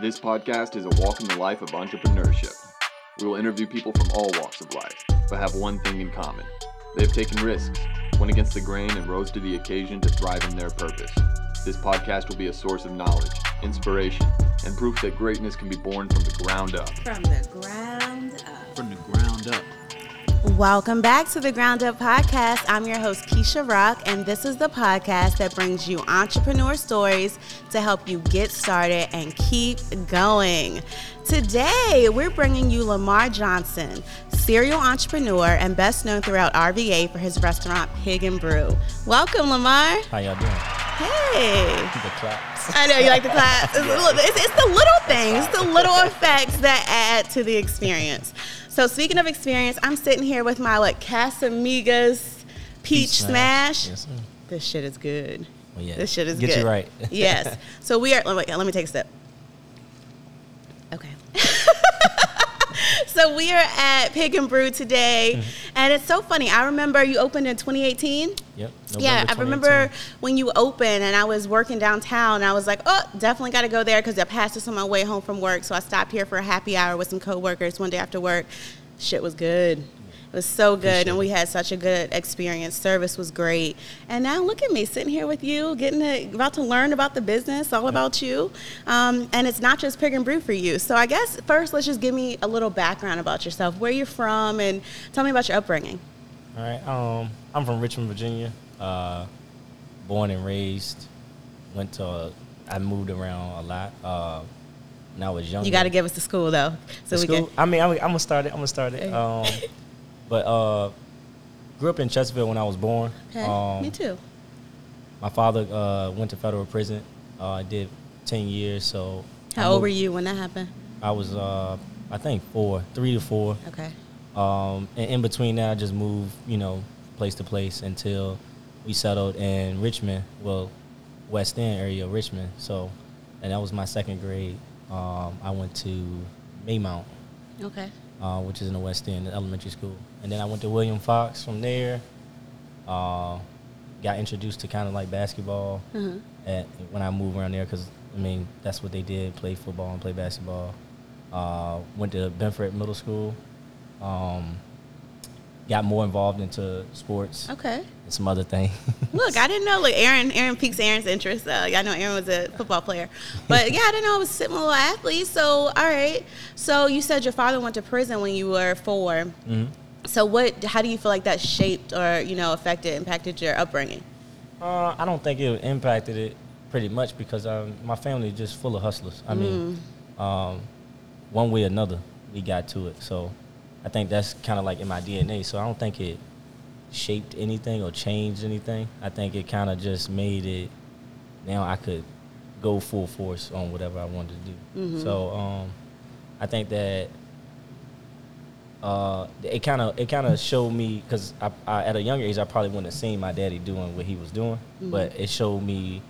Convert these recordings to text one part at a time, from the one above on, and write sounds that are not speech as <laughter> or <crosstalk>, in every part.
This podcast is a walk in the life of entrepreneurship. We will interview people from all walks of life, but have one thing in common. They have taken risks, went against the grain, and rose to the occasion to thrive in their purpose. This podcast will be a source of knowledge, inspiration, and proof that greatness can be born from the ground up. From the ground Welcome back to the Ground Up Podcast. I'm your host, Keisha Rock, and this is the podcast that brings you entrepreneur stories to help you get started and keep going. Today, we're bringing you Lamarr Johnson, serial entrepreneur and best known throughout RVA for his restaurant Pig and Brew. Welcome, Lamarr. How y'all doing? Hey. The claps. I know you like the claps. It's, <laughs> it's, it's the little things, the little effects that add to the experience. So speaking of experience, I'm sitting here with my like Casamigos peach, smash. Yes, sir. This shit is good. Well, yeah. This shit is Get good. Get you right. <laughs> yes. So we are. Let me, let me take a step. Okay. So we are at Pig and Brew today, Mm-hmm. and it's so funny. I remember you opened in 2018. Yep. Yeah, I remember when you opened and I was working downtown. And I was like, oh, definitely got to go there because I passed this on my way home from work. So I stopped here for a happy hour with some coworkers one day after work. Shit was good. It was so good, Appreciate and we had such a good experience. Service was great, and now look at me sitting here with you, getting to, about to learn about the business, all about you. Um, and it's not just Pig and Brew for you. So I guess first, let's just give me a little background about yourself, where you're from, and tell me about your upbringing. All right. Um, I'm from Richmond, Virginia. Uh, born and raised. Went to. I moved around a lot. Uh, when I was young. You got to give us the school though, so The we school, can. I mean, I'm, I'm gonna start it. I'm gonna start it. Um, <laughs> but uh, grew up in Chesterfield when I was born. Okay, Um, me too. My father uh, went to federal prison. Uh, I did ten years. So How old were you when that happened? I was, uh, I think four, three to four. Okay. Um, and in between that, I just moved, you know, place to place until we settled in Richmond, well, West End area of Richmond. So, and that was my second grade. Um, I went to Maymount, Okay. Uh, which is in the West End elementary school, and then I went to William Fox from there. Uh, got introduced to kind of like basketball Uh-huh. at, when I moved around there because I mean that's what they did: play football and play basketball. Uh, went to Binford Middle School. Um, got more involved into sports Okay. and some other things. <laughs> Look, I didn't know. Like Aaron, Aaron piques Aaron's interest. Uh, I know Aaron was a football player, but yeah, I didn't know I was a similar athlete. So, all right. So you said your father went to prison when you were 4 Mhm. So what? How do you feel like that shaped or you know affected, impacted your upbringing? Uh, I don't think it impacted it pretty much because um, my family is just full of hustlers. I mean, um, one way or another, we got to it. So I think that's kind of like in my DNA. So I don't think it shaped anything or changed anything. I think it kind of just made it. Now I could go full force on whatever I wanted to do. So um, I think that uh, it kind of it kind of showed me because I, I, at a younger age I probably wouldn't have seen my daddy doing what he was doing, but it showed me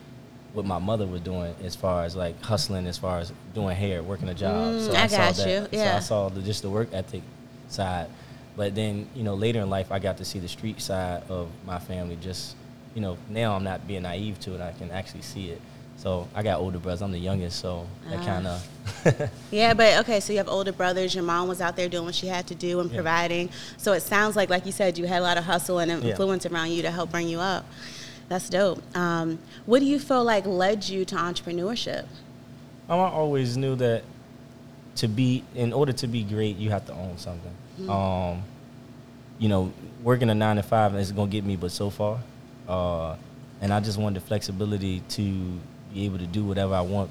what my mother was doing as far as like hustling, as far as doing hair, working a job. Mm, I got saw you, that. yeah. So I saw the, just the work ethic side, but then you know later in life I got to see the street side of my family. Just you know now I'm not being naive to it. I can actually see it. So I got older brothers. I'm the youngest, so that Ah. kind of <laughs> Yeah, but okay. So you have older brothers. Your mom was out there doing what she had to do and Yeah. providing. So it sounds like, like you said, you had a lot of hustle and Yeah. influence around you to help bring you up. That's dope. Um, what do you feel like led you to entrepreneurship? Um, I always knew that to be, in order to be great, you have to own something. Um, you know, working a nine to five is gonna get me, but so far, uh, and I just wanted the flexibility to be able to do whatever I want,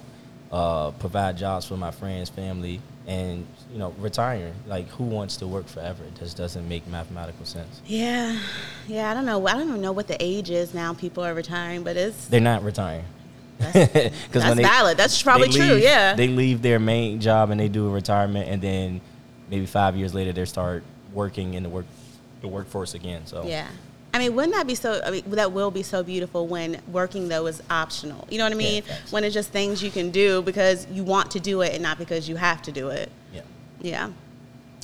uh, provide jobs for my friends, family, and you know, retiring. Like, who wants to work forever? It just doesn't make mathematical sense. Yeah, yeah. I don't know. I don't even know what the age is now. People are retiring, but it's They're not retiring. that's, <laughs> that's valid. That's probably they true. Yeah. They leave their main job and they do a retirement, and then maybe five years later they start working in the work the workforce again. So Yeah. I mean, wouldn't that be so? I mean, that will be so beautiful when working though is optional. You know what I mean? facts. when it's just things you can do because you want to do it and not because you have to do it. yeah. Yeah.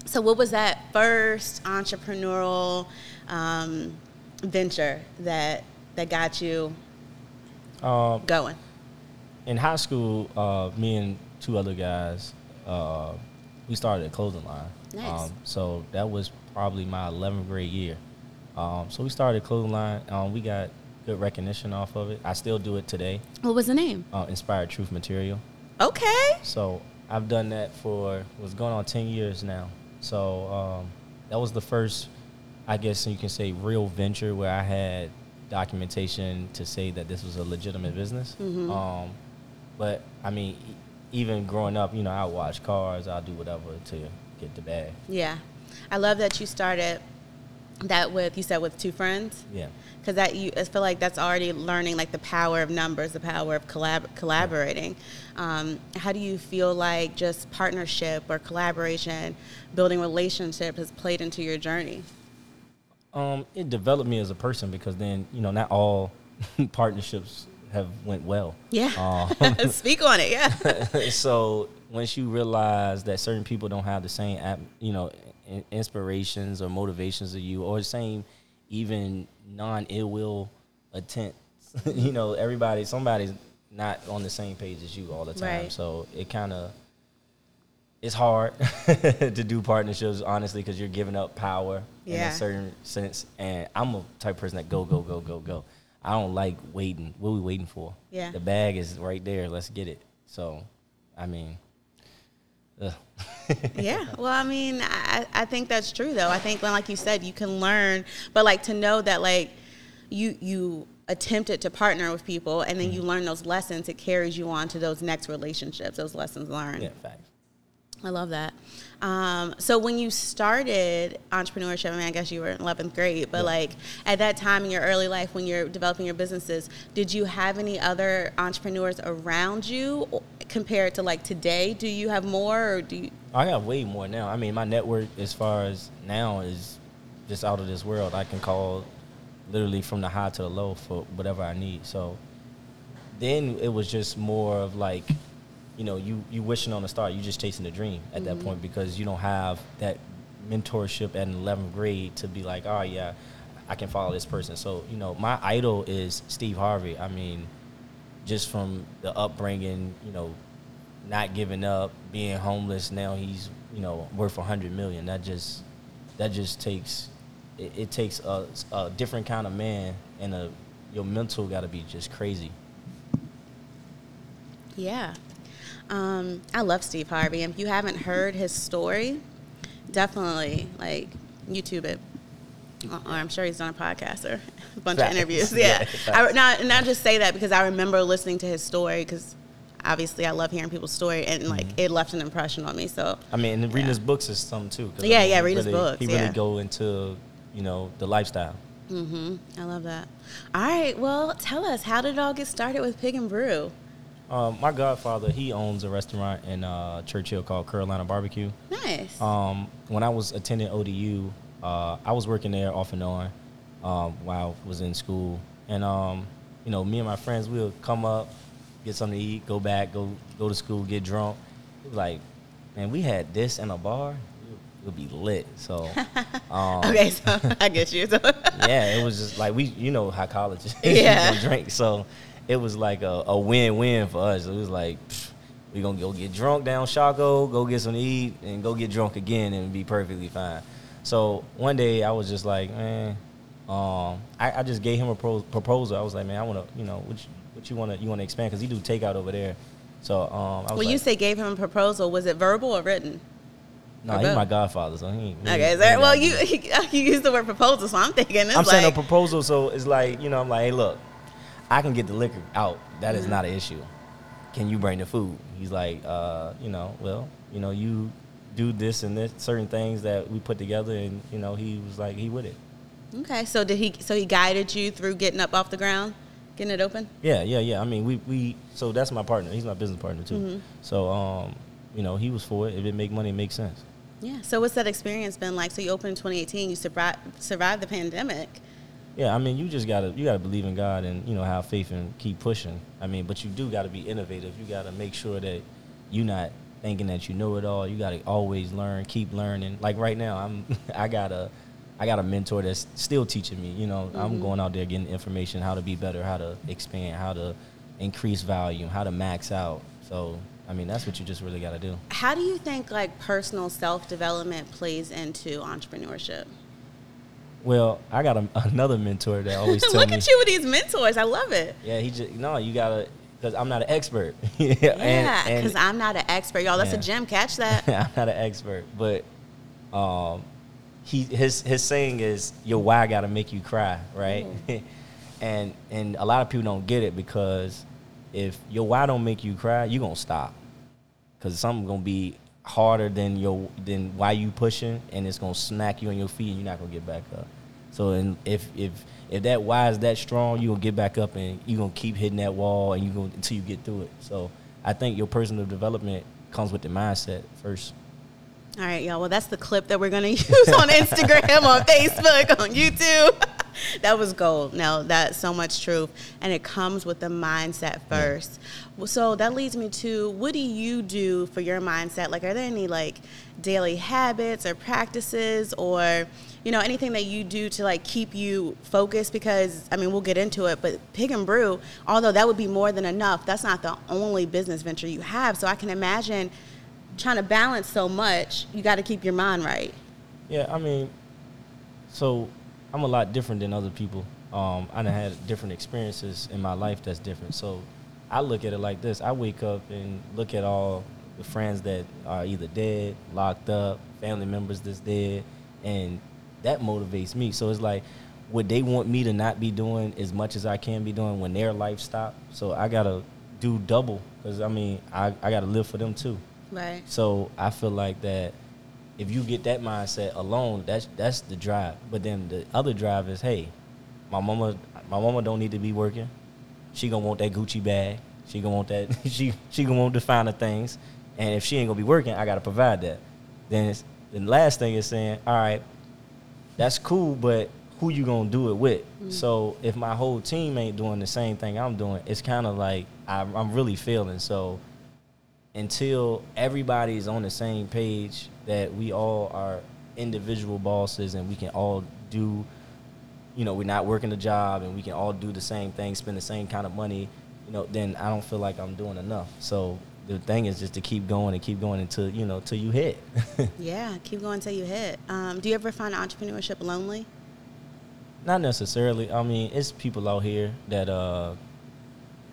So, what was that first entrepreneurial um, venture that that got you Um, going? in high school, uh, me and two other guys. Uh, we started a clothing line. Nice. Um, so that was probably my 11th grade year. Um, so we started a clothing line. Um, we got good recognition off of it. I still do it today. What was the name? Uh, Inspired Truth Material. Okay. So I've done that for was going on 10 years now. So um, that was the first, I guess you can say, real venture where I had documentation to say that this was a legitimate business. Mhm. Um, but I mean, even growing up, you know, I watch cars, I'll do whatever to get the bag. Yeah. I love that you started that with you said with two friends Yeah. because that you I feel like that's already learning like the power of numbers, the power of collab- collaborating. Um, how do you feel like just partnership or collaboration, building relationships has played into your journey? Um, it developed me as a person because then, you know, not all <laughs> partnerships have went well. Yeah. Um, <laughs> <laughs> Speak on it. Yeah. <laughs> so once you realize that certain people don't have the same, you know, inspirations or motivations of you, or the same, even non ill will attempts, you know, everybody, somebody's not on the same page as you all the time. Right. So it kind of, it's hard to do partnerships, honestly, because you're giving up power in a certain sense. And I'm a type of person that go, go, go, go, go. I don't like waiting. What are we waiting for? Yeah. The bag is right there. Let's get it. So, I mean, ugh. <laughs> yeah. Well, I mean, I, I think that's true though. I think, like you said, you can learn, but like to know that like you you attempted to partner with people and then you mm-hmm. learn those lessons, it carries you on to those next relationships, those lessons learned. yeah, facts. I love that. Um, so when you started entrepreneurship, I mean, I guess you were in 11th grade, but Yeah. like at that time in your early life when you're developing your businesses, did you have any other entrepreneurs around you compared to like today? Do you have more or do you? I have way more now. I mean, my network as far as now is just out of this world. I can call literally from the high to the low for whatever I need. So then it was just more of like, you know, you you wishing on a star. You just chasing a dream at that mm-hmm. point because you don't have that mentorship at 11th grade to be like, oh yeah, I can follow this person. So you know, my idol is Steve Harvey. I mean, just from the upbringing, you know, not giving up, being homeless. Now he's you know worth a hundred million. That just that just takes it, it takes a, a different kind of man and a your mental got to be just crazy. Yeah. Um, I love Steve Harvey. If you haven't heard his story, definitely like YouTube it. Or or I'm sure he's done a podcast or a bunch Facts. of interviews. <laughs> Yeah, Yeah. I, not, and I just say that because I remember listening to his story because obviously I love hearing people's story and like Mm-hmm. it left an impression on me. So I mean, and reading Yeah. his books is something too. 'cause, I Yeah, mean, yeah, he read his really- books, He really yeah. go into you know the lifestyle. Mm-hmm. I love that. All right. Well, tell us, how did it all get started with Pig and Brew? Um, my godfather, he owns a restaurant in uh, Churchill called Carolina Barbecue. Nice. Um, when I was attending ODU, uh, I was working there off and on um, while I was in school, and um, you know, me and my friends, we would come up, get something to eat, go back, go go to school, get drunk. It was like, man, we had this in a bar, it would be lit. So, <laughs> um, okay, so <laughs> I get you. So <laughs> yeah, it was just like we, you know, how college is. Yeah. drink, so it was like a, a win-win for us. It was like pff, we gonna go get drunk down Chaco, go get some to eat, and go get drunk again, and be perfectly fine. So one day I was just like, man, um, I, I just gave him a pro- proposal. I was like, man, I want to, you know, what you, what you want to, you want to expand because he do takeout over there. So um, I was when like, you say gave him a proposal, was it verbal or written? no, or he's my godfather, so he. he Okay, is there, ain't well, you it. <laughs> you used the word proposal, so I'm thinking I'm like saying a proposal, so it's like you know, I'm like, hey, look, I can get the liquor out. That Mm-hmm. not an issue. Can you bring the food? He's like, uh, you know, well, you know, you do this and this certain things that we put together, and you know, he was like, he with it. okay. So did he? So he guided you through getting up off the ground, getting it open. Yeah, yeah, yeah. I mean, we we so that's my partner. He's my business partner too. Mm-hmm. So um, you know, he was for it. If it make money, it makes sense. Yeah. So what's that experience been like? So you opened in 2018. You survived survived the pandemic. Yeah, I mean, you just gotta you gotta believe in God and you know have faith and keep pushing. I mean, but you do gotta be innovative. You gotta make sure that you're not thinking that you know it all. You gotta always learn, keep learning. Like right now, I'm <laughs> I got a I got a mentor that's still teaching me. You know, I'm mm-hmm. going out there getting information how to be better, how to expand, how to increase volume, how to max out. So I mean, that's what you just really got to do. How do you think like personal self development plays into entrepreneurship? Well, I got a, <laughs> another mentor that <laughs> always tell Look me. at you with these mentors. I love it. Yeah, he just no. You gotta because I'm not an expert. <laughs> yeah, because I'm not an expert, y'all. That's Yeah. a gem. Catch that. I'm not an expert, but um, he his his saying is your why got to make you cry, right? and and a lot of people don't get it because if your why don't make you cry, you are gonna stop because something gonna be harder than your than why you pushing, and it's gonna smack you on your feet, and you're not gonna get back up. So and if if if that why is that strong, you gonna get back up and you are gonna keep hitting that wall, and you gonna until you get through it. So I think your personal development comes with the mindset first. All right, y'all. Well, that's the clip that we're going <laughs> to use on Instagram, on Facebook, on YouTube. <laughs> <laughs> that was gold. No, that's so much truth. And it comes with the mindset first. Well, So that leads me to what do you do for your mindset? Like, are there any like daily habits or practices or, you know, anything that you do to like keep you focused? Because, I mean, we'll get into it, but Pig and Brew, although that would be more than enough, that's not the only business venture you have. So I can imagine trying to balance so much, you got to keep your mind right. Yeah, I mean, so I'm a lot different than other people. Um, I done had different experiences in my life that's different. So I look at it like this: I wake up and look at all the friends that are either dead, locked up, family members that's dead, and that motivates me. So it's like, what they want me to not be doing as much as I can be doing when their life stop? So I gotta do double because I mean, I, I gotta live for them too. Right. So I feel like that if you get that mindset alone, that's that's the drive. But then the other drive is, hey, my mama my mama don't need to be working. She gonna want that Gucci bag. She gonna want that <laughs> she she gonna want the finer things. And if she ain't gonna be working, I gotta provide that. Then it's, the last thing is saying, all right, that's cool, but who you gonna do it with? Mm. So if my whole team ain't doing the same thing I'm doing, it's kind of like I'm, I'm really feeling. So until everybody's on the same page that we all are individual bosses and we can all do you know we're not working a job and we can all do the same thing spend the same kind of money you know then i don't feel like i'm doing enough so the thing is just to keep going and keep going until you know till you hit <laughs> Yeah, keep going till you hit. Um, do you ever find entrepreneurship lonely? not necessarily i mean it's people out here that uh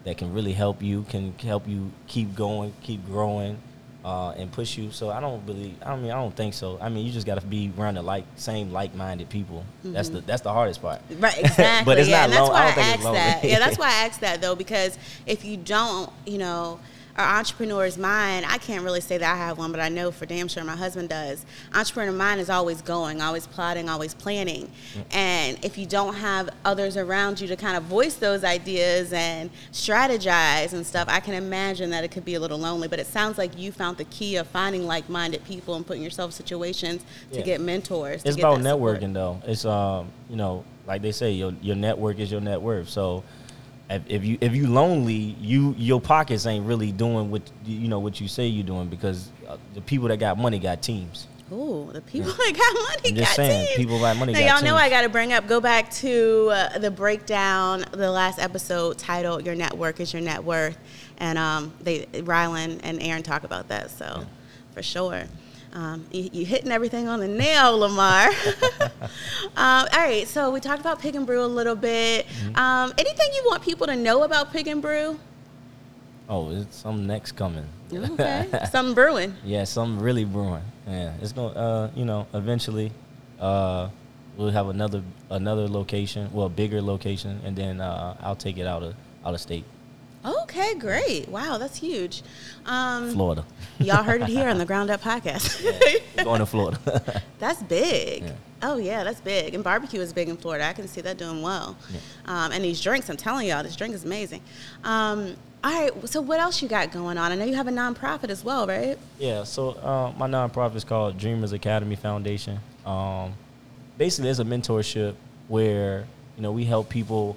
that can really help you can help you keep going keep growing uh, and push you so i don't believe. i mean i don't think so i mean you just got to be around the like same like-minded people that's the that's the hardest part Right, <laughs> exactly. But it's yeah, not and that's I why don't I, think asked that. Yeah, that's <laughs> why I asked that though, because if you don't, you know, our entrepreneur's mind, I can't really say that I have one, but I know for damn sure my husband does. Entrepreneur mind is always going, always plotting, always planning. And if you don't have others around you to kind of voice those ideas and strategize and stuff, I can imagine that it could be a little lonely. But it sounds like you found the key of finding like minded people and putting yourself in situations to Yeah. get mentors. to it's get about support. networking though it's um you know like they say your your network is your net worth so if, if you if you lonely you your pockets ain't really doing what you know what you say you're doing because uh, the people that got money got teams Ooh, the people <laughs> that got money I'm got saying, teams. people got money Now, got y'all know. I got to bring up. Go back to uh, the breakdown, the last episode titled "Your Network Is Your Net Worth," and um, they Rylan and Aaron talk about that. So, for sure. Um, you, you hitting everything on the nail, Lamarr. <laughs> um, all right, so we talked about Pig and Brew a little bit. Mm-hmm. Um, anything you want people to know about Pig and Brew? oh it's some next coming <laughs> Okay, something brewing. yeah something really brewing yeah it's going to uh you know eventually uh we'll have another another location well bigger location and then uh i'll take it out of out of state Okay, great. Wow, that's huge. Um, florida Y'all heard it here on the <laughs> Ground Up Podcast. We're going to florida <laughs> that's big. Yeah. Oh yeah, that's big. And barbecue is big in Florida. I can see that doing well. Um, and these drinks, I'm telling y'all, this drink is amazing. Um, all right, so what else you got going on? I know you have a nonprofit as well, right? Yeah, so uh, my nonprofit is called Dreamers Academy Foundation. Um, basically, it's a mentorship where you know we help people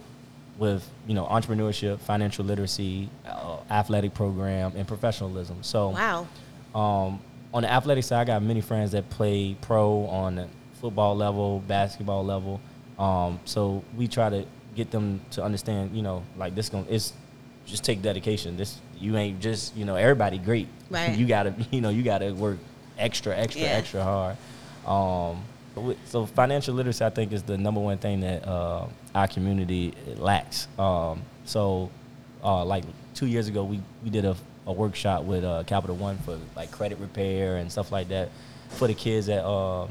with you know entrepreneurship, financial literacy, uh, athletic program, and professionalism. So Wow. um, on the athletic side, I got many friends that play pro on the football level, basketball level. Um, so we try to get them to understand, you know, like this going it's just take dedication. This you ain't just you know everybody great. <laughs> Right. you gotta <laughs> you know you gotta work extra extra Yeah. extra hard. Um, so financial literacy, I think, is the number one thing that uh, our community lacks. Um, so, uh, like two years ago, we, we did a, a workshop with uh, Capital One for like credit repair and stuff like that for the kids at uh,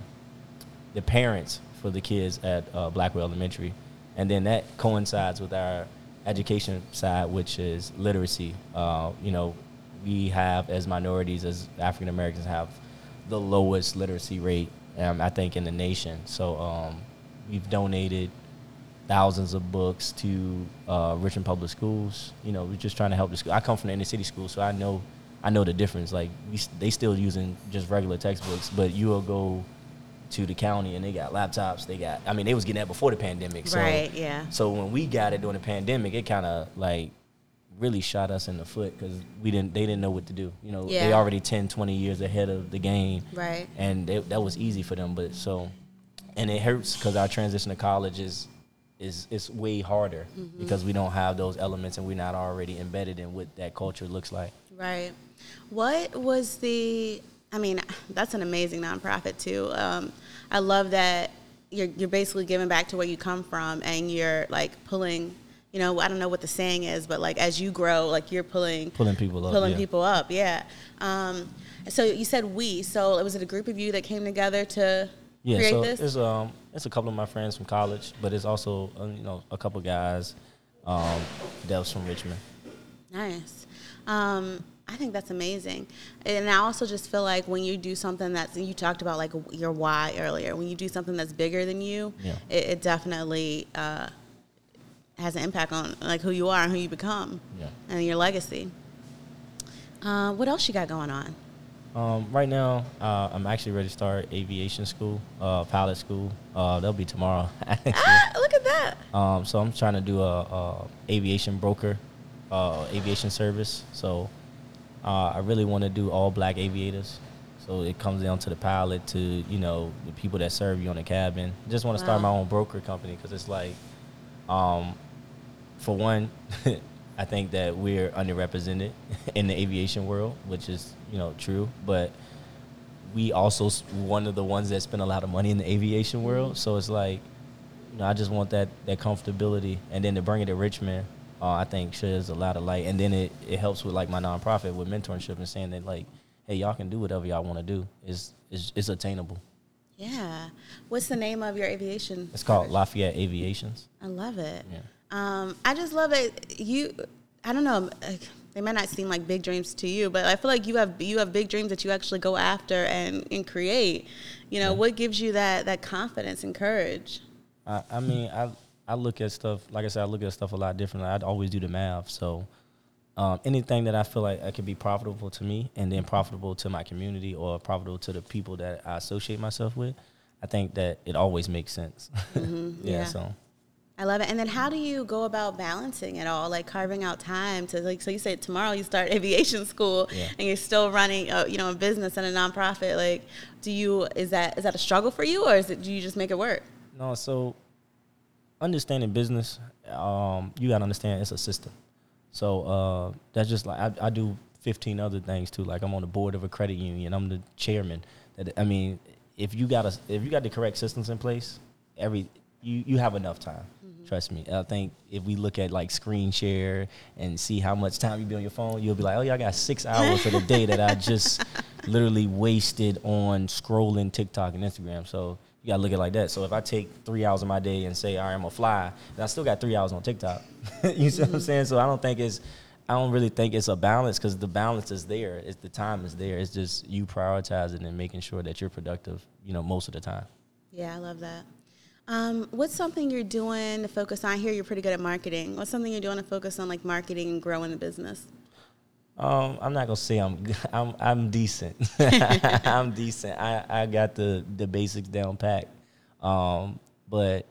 the parents for the kids at uh, Blackwell Elementary, and then that coincides with our education side, which is literacy. Uh, you know, we have as minorities, as African Americans, have the lowest literacy rate, um, I think, in the nation. So um, we've donated thousands of books to uh, Richmond Public Schools. You know, we're just trying to help the school. I come from the inner city school, so I know I know the difference. Like we, they still using just regular textbooks, but you will go to the county and they got laptops. They got. I mean, they was getting that before the pandemic. So, Right, yeah. So when we got it during the pandemic, it kind of like really shot us in the foot because we didn't. They didn't know what to do. You know, they already 10, 20 years ahead of the game Right. and they, that was easy for them. But so, and it hurts because our transition to college is is is way harder Mm-hmm. because we don't have those elements and we're not already embedded in what that culture looks like. Right. What was the? I mean, that's an amazing nonprofit too. Um, I love that you're you're basically giving back to where you come from, and you're like pulling. You know, I don't know what the saying is, but like as you grow, like you're pulling Pulling people up, pulling yeah. people up. Yeah. Um, so you said we. So it was it a group of you that came together to Yeah, create so this? it's um it's a couple of my friends from college, but it's also uh, you know a couple guys, um, devs from Richmond. Nice. Um, I think that's amazing. And I also just feel like when you do something that's, you talked about like your why earlier, when you do something that's bigger than you, Yeah. it, it definitely uh, has an impact on like who you are and who you become Yeah. and your legacy. Uh, what else you got going on? Um, right now, uh, I'm actually ready to start aviation school, uh, pilot school. Uh, that'll be tomorrow. <laughs> Ah, look at that. Um, so I'm trying to do a, a aviation broker, uh, aviation service. So uh, I really want to do all black aviators. So it comes down to the pilot, to you know the people that serve you on the cabin. Just want to start my own broker company because it's like, um, for one, <laughs> I think that we're underrepresented <laughs> in the aviation world, which is you know true, but we also one of the ones that spend a lot of money in the aviation world. So it's like, you know, I just want that that comfortability, and then to bring it to Richmond, uh, I think sheds a lot of light, and then it, it helps with like my nonprofit with mentorship and saying that like, hey, y'all can do whatever y'all want to do. It's, it's it's attainable. Yeah. What's the name of your aviation? It's called? Lafayette Aviations. I love it. Yeah. Um, I just love it. You, I don't know. They might not seem like big dreams to you, but I feel like you have you have big dreams that you actually go after and, and create. You know, what gives you that that confidence and courage? I, I mean, I I look at stuff like I said, I look at stuff a lot differently. I'd always do the math. So um, anything that I feel like I could be profitable to me, and then profitable to my community, or profitable to the people that I associate myself with, I think that it always makes sense. <laughs> yeah, yeah. So I love it. And then how do you go about balancing it all, like carving out time to like? So you said tomorrow you start <laughs> aviation school, Yeah. and you're still running, a, you know, a business and a nonprofit. Like, do you is that is that a struggle for you, or is it do you just make it work? no, so understanding business, um, you gotta understand it's a system. So uh, that's just like I, I do 15 other things too. Like I'm on the board of a credit union. I'm the chairman. That I mean, if you got a, if you got the correct systems in place, every you you have enough time. Trust me. I think if we look at like screen share and see how much time you be on your phone, you'll be like, oh yeah, I got six hours for the day that I just <laughs> literally wasted on scrolling TikTok and Instagram. So you gotta look at it like that. So if I take three hours of my day and say, all right, I'm gonna fly, then I still got three hours on TikTok. <laughs> you see what I'm mm-hmm. saying? So I don't think it's, I don't really think it's a balance because the balance is there. It's the time is there. It's just you prioritizing and making sure that you're productive. You know, most of the time. Yeah, I love that. Um, what's something you're doing to focus on? Hear you're pretty good at marketing. What's something you're doing to focus on like marketing and growing the business? Um, I'm not gonna say I'm <laughs> I'm I'm decent. <laughs> I'm decent. I, I got the the basics down pat. Um, but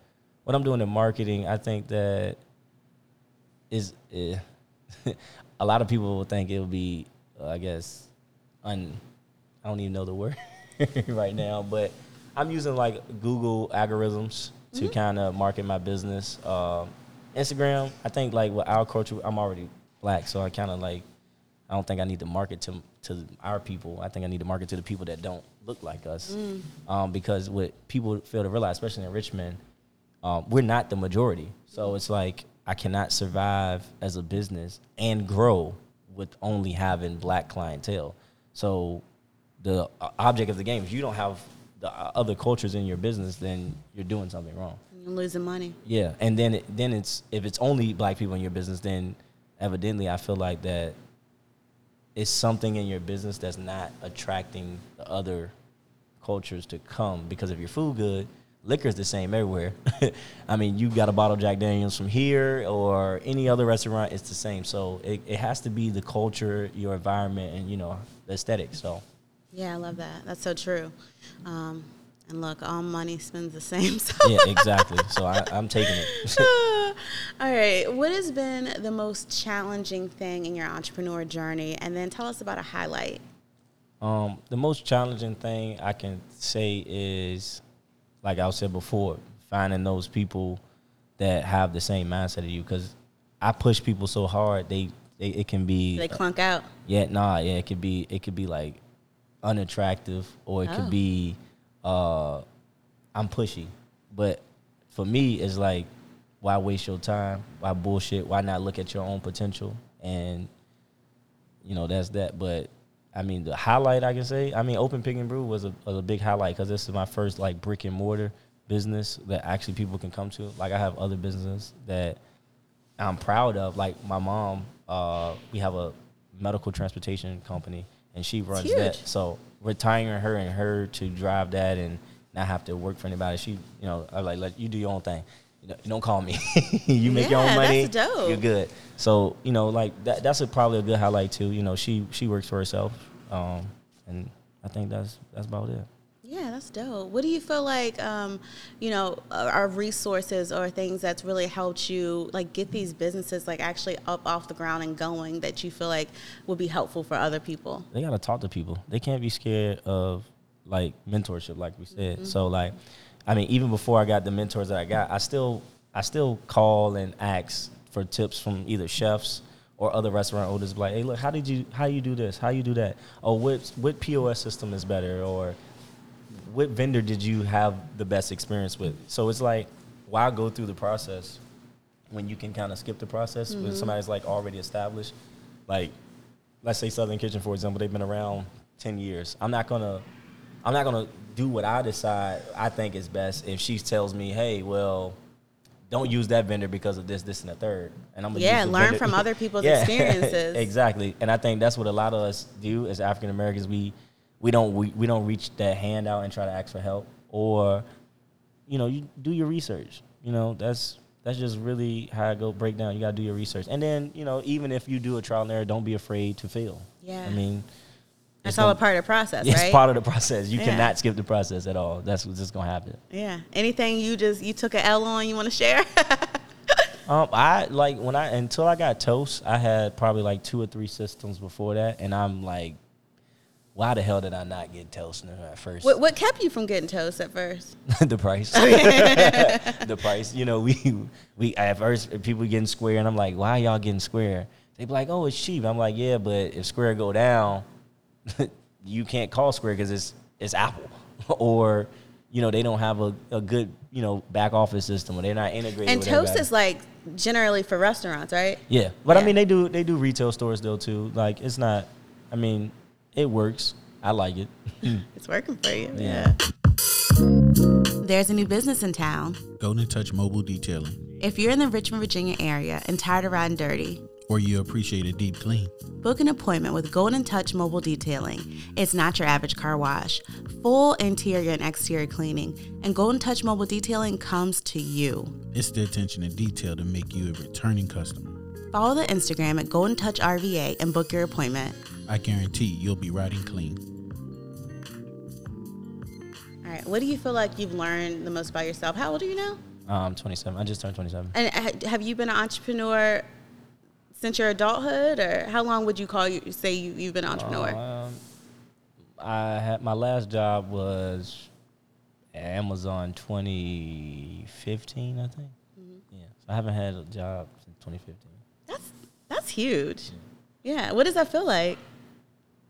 what I'm doing in marketing, I think that is eh, <laughs> a lot of people will think it will be, uh, I guess, un. I don't even know the word right now, but I'm using like Google algorithms to Mm-hmm. kind of market my business. Um, Instagram, I think like with our culture, I'm already black, so I kind of like I don't think I need to market to to our people. I think I need to market to the people that don't look like us, um, because what people fail to realize, especially in Richmond, um, we're not the majority. So it's like I cannot survive as a business and grow with only having black clientele. So the uh, object of the game, if you don't have the other cultures in your business, then you're doing something wrong. You're losing money. Yeah, and then it, then it's if it's only black people in your business, then evidently I feel like that it's something in your business that's not attracting the other cultures to come because if your food good, liquor's the same everywhere. <laughs> I mean, you got a bottle of Jack Daniels from here or any other restaurant, it's the same. So it, it has to be the culture, your environment, and you know the aesthetic. So Yeah, I love that. That's so true. Um, and look, all money spends the same. <laughs> So yeah, exactly. so I, I'm taking it. <laughs> all right. What has been the most challenging thing in your entrepreneur journey? And then tell us about a highlight. Um, the most challenging thing I can say is, like I said before, finding those people that have the same mindset as you. Because I push people so hard, they, they it can be They clunk out. yeah, nah, yeah, it could be it could be like unattractive or it Oh. could be uh I'm pushy. But for me it's like why waste your time? Why bullshit? Why not look at your own potential? And you know, that's that. But I mean, the highlight I can say, I mean, Open Pig and Brew was a, was a big highlight because this is my first like brick and mortar business that actually people can come to. Like I have other businesses that I'm proud of. Like my mom, uh, we have a medical transportation company, and she runs that. So retiring her and her to drive that and not have to work for anybody. She, you know, I like let you do your own thing. You, know, don't call me. <laughs> you make your own money. that's dope. You're good. So you know, like that. That's a, probably a good highlight too. You know, she she works for herself, um, and I think that's that's about it. Yeah, that's dope. What do you feel like, um, you know, are resources or things that's really helped you like get these businesses like actually up off the ground and going that you feel like would be helpful for other people? they gotta talk to people. They can't be scared of like mentorship, like we said. So like, I mean, even before I got the mentors that I got, I still I still call and ask for tips from either chefs or other restaurant owners. Like, hey, look, how did you how you do this? How you do that? Or what what POS system is better? Or what vendor did you have the best experience with? So it's like, why go through the process when you can kind of skip the process when mm-hmm. somebody's like already established? Like, let's say Southern Kitchen, for example, they've been around ten years. I'm not gonna, I'm not gonna do what I decide I think is best if she tells me, hey, well. Don't use that vendor because of this, this, and the third. And I'm gonna Yeah, learn vendor- from other people's <laughs> Yeah, <laughs> experiences. exactly. And I think that's what a lot of us do as African Americans. We we don't we, we don't reach that hand out and try to ask for help, or you know, you do your research. You know, that's that's just really how I go break down. You gotta do your research, and then you know, even if you do a trial and error, don't be afraid to fail. Yeah. I mean, That's it's all a part of the process, <laughs> It's right? part of the process. You Yeah. cannot skip the process at all. That's what's just gonna happen. yeah. Anything you just you took a L on you want to share? <laughs> Um, I like when I until I got toast, I had probably like two or three systems before that, and I'm like, why the hell did I not get toast at first? what what kept you from getting toast at first? <laughs> the price, <laughs> the price. You know, we we at first people getting square, and I'm like, why y'all getting square? They be like, oh, it's cheap. I'm like, yeah, but if square go down, <laughs> you can't call square because it's it's Apple, or you know they don't have a, a good you know back office system, or they're not integrated. And toast everybody. is like generally for restaurants, right? Yeah, but I mean they do they do retail stores though too. Like it's not. I mean, it works. I like it. <laughs> It's working for you. Yeah. There's a new business in town. Golden Touch Mobile Detailing, If you're in the Richmond, Virginia area and tired of riding dirty, or you appreciate a deep clean. book an appointment with Golden Touch Mobile Detailing. It's not your average car wash. Full interior and exterior cleaning, and Golden Touch Mobile Detailing comes to you. It's the attention to detail to make you a returning customer. Follow the Instagram at Golden Touch RVA and book your appointment. I guarantee you'll be riding clean. All right, what do you feel like you've learned the most about yourself? How old are you now? Um, 27. I just turned 27. And have you been an entrepreneur since your adulthood, or how long would you call you say you, you've been an entrepreneur? Um, I had my last job was Amazon 2015, I think. Mm-hmm. Yeah, so I haven't had a job since 2015. That's that's huge. Yeah. What does that feel like?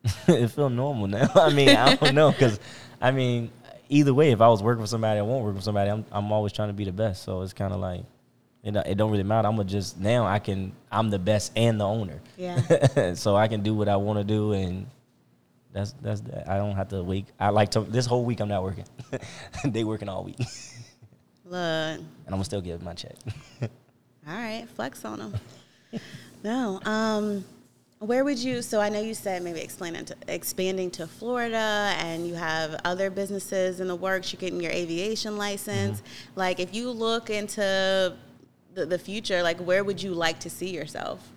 <laughs> it feel normal now. <laughs> I mean, I don't know because, I mean, either way, if I was working for somebody, I won't work for somebody. I'm I'm always trying to be the best. So it's kind of like, it don't- it don't really matter. I'm gonna just now I can I'm the best and the owner. Yeah. <laughs> so I can do what I want to do and. That's that's that. I don't have to wait. I like to this whole week I'm not working. they working all week, Look. and I'm gonna still get my check. All right, flex on them. no, um, where would you? So I know you said maybe to, expanding to Florida, and you have other businesses in the works. You're getting your aviation license. Like, if you look into the, the future, like, where would you like to see yourself?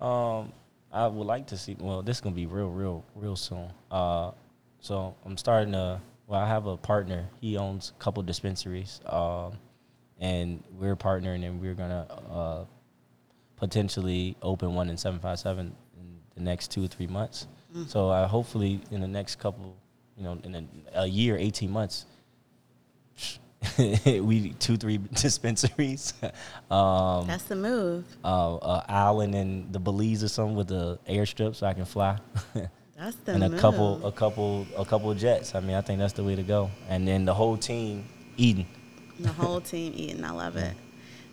Um, I would like to see. Well, this is gonna be real, real, real soon. Uh, so I'm starting to. Well, I have a partner. He owns a couple dispensaries. Um, and we're partnering, and we're gonna uh, potentially open one in seven five seven in the next two or three months. So I hopefully in the next couple, you know, in a, a year, eighteen months. <laughs> we two three <laughs> dispensaries <laughs> um That's the move. uh, uh, island in the Belize or something with the airstrip so I can fly, That's the move. and a move. couple, a couple, a couple of jets. I mean, I think that's the way to go. And then the whole team eating. The whole team eating. I love it.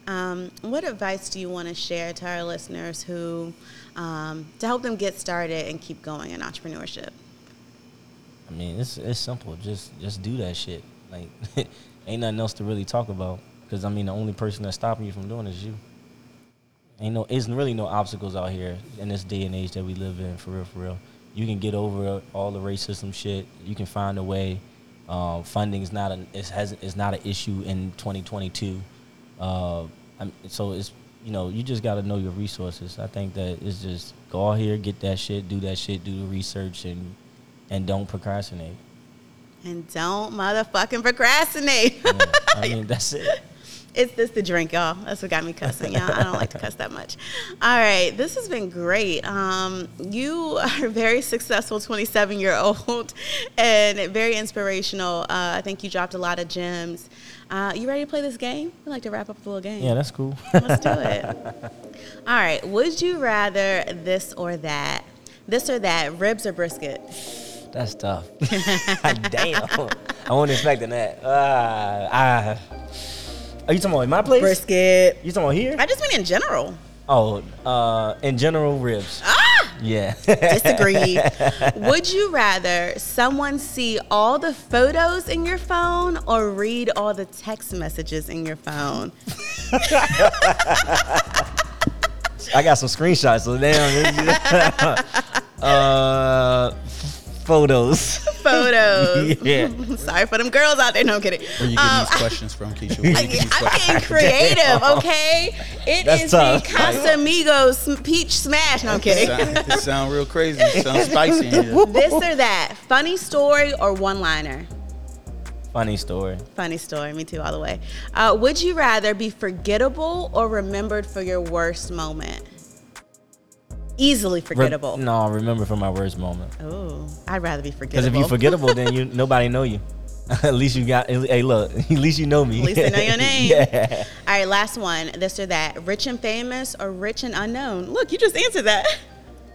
Um, what advice do you want to share to our listeners who, um, to help them get started and keep going in entrepreneurship? I mean, it's it's simple. Just just do that shit. Like, <laughs> ain't nothing else to really talk about. Because I mean, the only person that's stopping you from doing it is you. Ain't no, it's really no obstacles out here in this day and age that we live in. For real, for real. You can get over all the racism shit. You can find a way. Uh, funding is not an it has is not an issue in 2022. Uh, I'm, so it's you know you just got to know your resources. I think that it's just go out here, get that shit, do that shit, do the research, and and don't procrastinate. And don't motherfucking procrastinate. Yeah, I mean that's it. <laughs> it's this the drink, y'all. That's what got me cussing, y'all. I don't like to cuss that much. All right, this has been great. Um, you are a very successful 27 year old <laughs> and very inspirational. Uh, I think you dropped a lot of gems. Uh, you ready to play this game? We like to wrap up a little game. Yeah, that's cool. Let's do it. <laughs> All right. Would you rather this or that? This or that? Ribs or brisket? That's tough. <laughs> Damn. I wasn't expecting that. Uh, I, are you talking about in my place? Brisket. You talking about here? I just mean in general. Oh, uh, in general, ribs. Ah! Yeah. Disagree. <laughs> Would you rather someone see all the photos in your phone or read all the text messages in your phone? <laughs> I got some screenshots. So <laughs> damn. uh, photos. Photos. <laughs> Yeah. <laughs> Sorry for them girls out there. No I'm kidding. Where you get Um, these questions from, Keisha? Where I, <laughs> get these I'm getting creative, okay? It That's is tough. the Casamigos peach smash. No, I'm kidding. Sound, it sound real crazy. It sound spicy in here. this or that? Funny story or one liner? Funny story. Funny story. Me too, all the way. Uh, would you rather be forgettable or remembered for your worst moment? Easily Re- forgettable. no, remember from my worst moment. Oh, I'd rather be forgettable. Because if you're forgettable, then you nobody know you. <laughs> at least you got. Hey, look. <laughs> At least you know me. At least I know your <laughs> name. yeah. All right, last one. This or that. Rich and famous or rich and unknown? Look, you just answered that.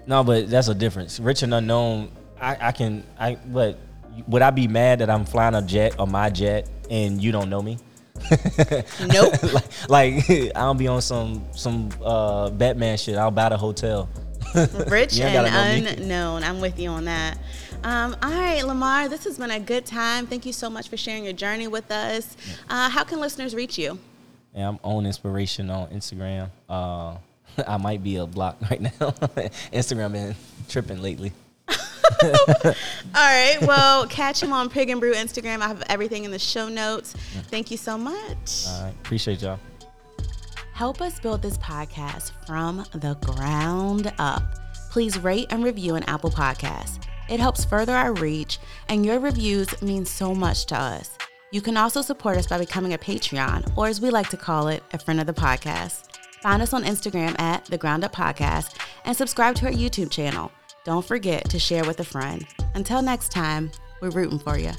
No, but that's a difference. Rich and unknown. I, I can. I. But would I be mad that I'm flying a jet or my jet and you don't know me? Nope. like, like I'll be on some some uh, Batman shit. I'll buy the hotel. <laughs> Rich You ain't gotta know and unknown. I'm with you on that. Um, all right, Lamarr, this has been a good time. Thank you so much for sharing your journey with us. Uh, how can listeners reach you? Yeah, I'm on inspiration on Instagram. Uh, <laughs> I might be a block right now. <laughs> Instagram been tripping lately. All right, well, catch him on Pig and Brew Instagram. I have everything in the show notes. Thank you so much. All right, appreciate y'all. Help us build this podcast from the ground up. Please rate and review an Apple Podcast. It helps further our reach, and your reviews mean so much to us. You can also support us by becoming a Patreon, or as we like to call it, a friend of the podcast. Find us on Instagram at The Ground Up Podcast and subscribe to our YouTube channel. Don't forget to share with a friend. Until next time, we're rooting for you.